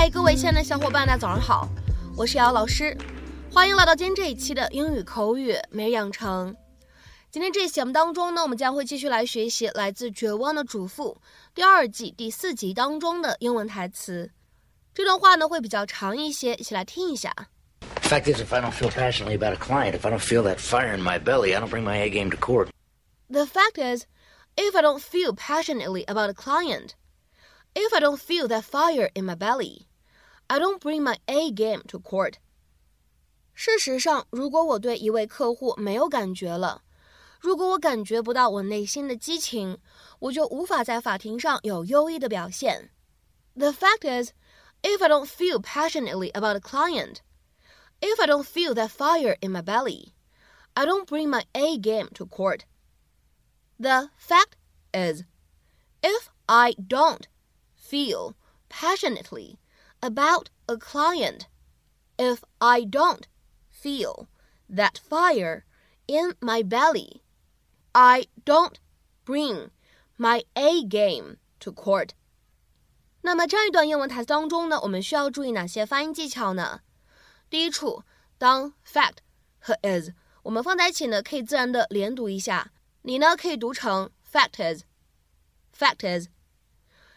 嗨，各位亲爱的小伙伴，大家早上好，我是姚老师，欢迎来到今天这一期的英语口语每日养成。今天这期节目当中呢，我们将会继续来学习来自《绝望的主妇》第二季第四集当中的英文台词。这段话呢会比较长一些，一起来听一下。Fact is, if I don't feel passionately about a client, if I don't feel that fire in my belly, I don't bring my A game to court. The fact is, if I don't feel passionately about a client, if I don't feel that fire in my belly, I don't bring my A game to court. 事实上，如果我对一位客户没有感觉了，如果我感觉不到我内心的激情，我就无法在法庭上有优异的表现。The fact is, if I don't feel passionately about a client, if I don't feel that fire in my belly, I don't bring my A game to court. The fact is, if I don't feel passionately about a client, if I don't feel that fire in my belly, I don't bring my A game to court. 那么这样一段英文台词当中呢，我们需要注意哪些发音技巧呢？第一处，当 fact 和 is 我们放在一起呢，可以自然的连读一下。你呢可以读成 fact is，fact is。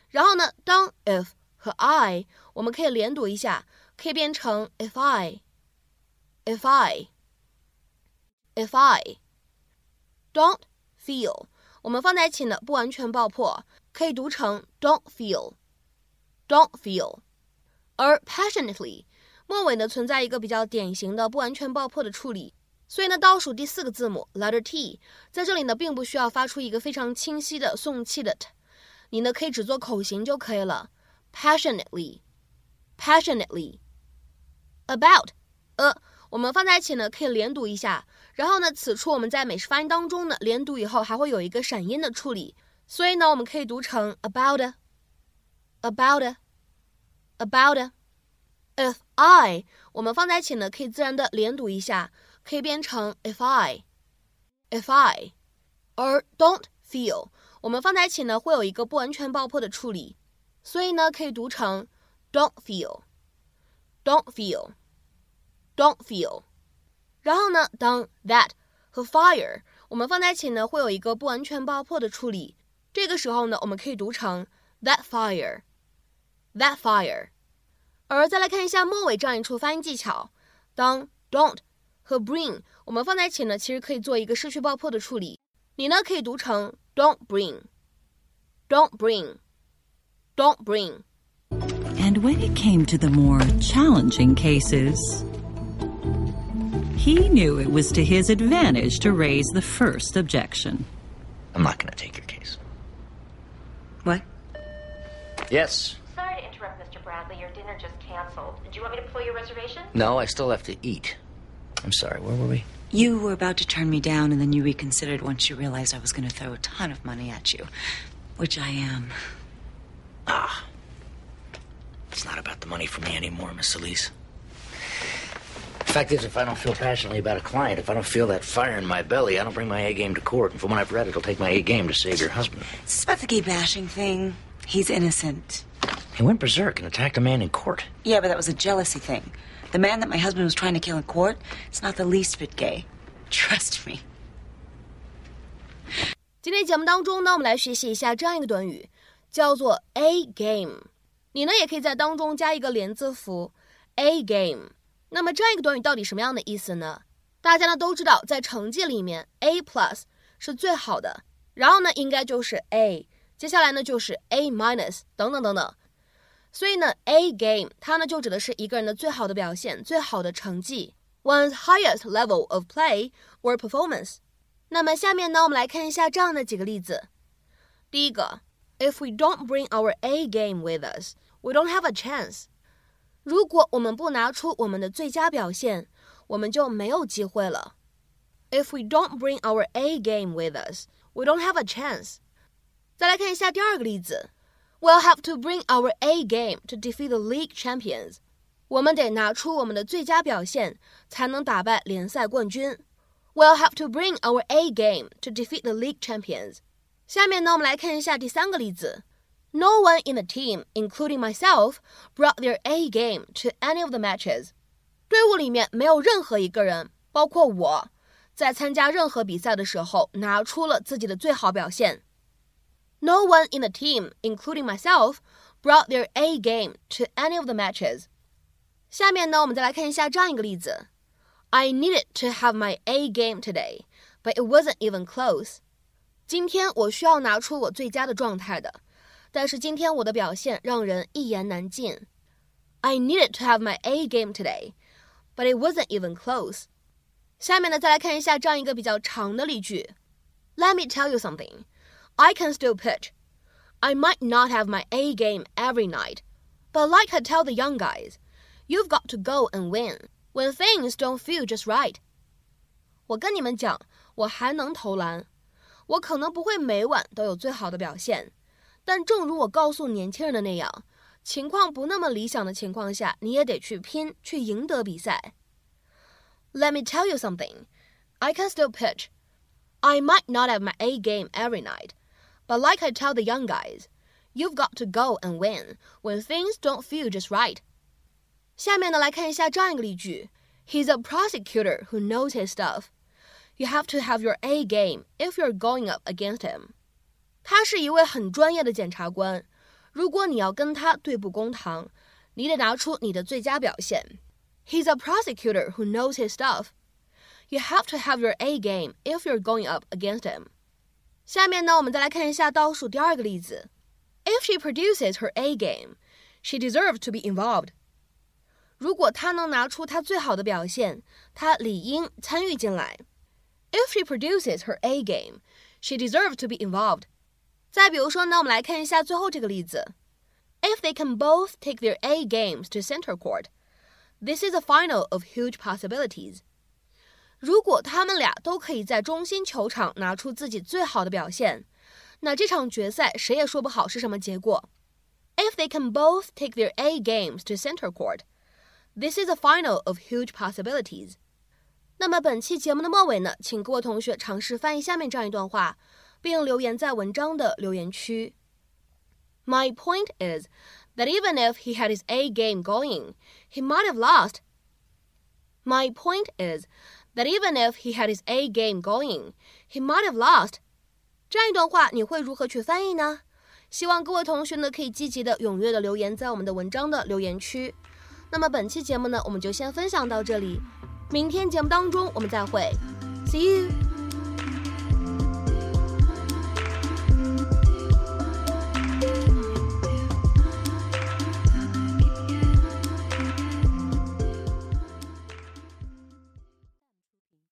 然后呢，当 if 和 I 我们可以连读一下，可以变成 if I，if I，if I。don't feel 我们放在一起呢，不完全爆破，可以读成 don't feel，don't feel。而 passionately 末尾呢存在一个比较典型的不完全爆破的处理。所以呢，倒数第四个字母 letter T 在这里呢，并不需要发出一个非常清晰的送气的 t，你呢可以只做口型就可以了。passionately，passionately，about，呃，我们放在一起呢，可以连读一下。然后呢，此处我们在美式发音当中呢，连读以后还会有一个闪音的处理，所以呢，我们可以读成 about，about，about。if I，我们放在一起呢，可以自然的连读一下。可以变成 if I, if I，而 don't feel 我们放在一起呢，会有一个不完全爆破的处理， 所以呢，可以读成 don't feel, don't feel, don't feel。然后呢，当 that 和 fire 我们放在一起呢，会有一个不完全爆破的处理，这个时候呢，我们可以读成 that fire, that fire。而再来看一下末尾这样一处发音技巧，当 don't 和 bring 我们放在一起呢，其实可以做一个失去爆破的处理。你呢可以读成 don't bring，don't bring bring，don't bring. And when it came to the more challenging cases, he knew it was to his advantage to raise the first objection. I'm not going to take your case. What? Yes. Sorry to interrupt, Mr. Bradley. Your dinner just canceled. Do you want me to pull your reservation? No, I still have to eat. I'm sorry, where were we? You were about to turn me down, and then you reconsidered once you realized I was going to throw a ton of money at you, which I am. Ah. It's not about the money for me anymore, Miss Solis. The fact is, if I don't feel passionately about a client, if I don't feel that fire in my belly, I don't bring my A game to court. And from what I've read, it'll take my A game to save your husband. It's about the gay bashing thing. He's innocent. He went berserk and attacked a man in court. Yeah, but that was a jealousy thing. The man that my husband was trying to kill in court, it's not the least bit gay. Trust me. 今天节目当中呢，我们来学习一下这样一个短语叫做 A game。你呢也可以在当中加一个连字符 A game。那么这样一个短语到底什么样的意思呢？大家呢都知道，在成绩里面 A plus 是最好的，然后呢应该就是 A，接下来呢就是 A minus 等等等等。所以呢，A game 它呢就指的是一个人的最好的表现、最好的成绩，one's highest level of play or performance。那么下面呢，我们来看一下这样的几个例子。第一个 ，If we don't bring our A game with us, we don't have a chance。如果我们不拿出我们的最佳表现，我们就没有机会了。If we don't bring our A game with us, we don't have a chance。再来看一下第二个例子。We'll have to bring our A game to defeat the league champions. 我们得拿出我们的最佳表现，才能打败联赛冠军。We'll have to bring our A game to defeat the league champions. 下面呢，我们来看一下第三个例子。 No one in the team, including myself, brought their A game to any of the matches. 队伍里面没有任何一个人，包括我，在参加任何比赛的时候拿出了自己的最好表现。No one in the team, including myself, brought their A game to any of the matches. 下面呢，我们再来看一下这样一个例子：I needed to have my A game today, but it wasn't even close. 今天我需要拿出我最佳的状态的，但是今天我的表现让人一言难尽。I needed to have my A game today, but it wasn't even close. 下面呢，再来看一下这样一个比较长的例句。Let me tell you something. I can still pitch. I might not have my A game every night, but like I tell the young guys, you've got to go and win when things don't feel just right. 我跟你们讲，我还能投篮， 我可能不会每晚都有最好的表现，但正如我告诉年轻人的那样，情况不那么理想的情况下，你也得去拼，去赢得比赛。let me tell you something. I can still pitch. I might not have my A game every night, but like I tell the young guys, you've got to go and win when things don't feel just right. 下面呢，来看一下这样一个例句：He's a prosecutor who knows his stuff. You have to have your A game if you're going up against him. 他是一位很专业的检察官，如果你要跟他对簿公堂，你得拿出你的最佳表现。He's a prosecutor who knows his stuff. You have to have your A game if you're going up against him. 下面呢，我们再来看一下倒数第二个例子。If she produces her A game, she deserves to be involved. 如果她能拿出她最好的表现，她理应参与进来。 If she produces her A game, she deserves to be involved. 再比如说呢，我们来看一下最后这个例子。If they can both take their A games to center court, this is a final of huge possibilities. 如果他们俩都可以在中心球场拿出自己最好的表现，那这场决赛谁也说不好是什么结果。If they can both take their A games to center court, this is a final of huge possibilities. 那么本期节目的末尾呢，请各位同学尝试翻译下面这样一段话，并留言在文章的留言区。My point is that even if he had his A game going, he might have lost. My point is that even if he had his A game going, he might have lost. 这样一段话你会如何去翻译呢？希望各位同学呢可以积极的、踊跃的留言在我们的文章的留言区。那么本期节目呢，我们就先分享到这里，明天节目当中我们再会，See you。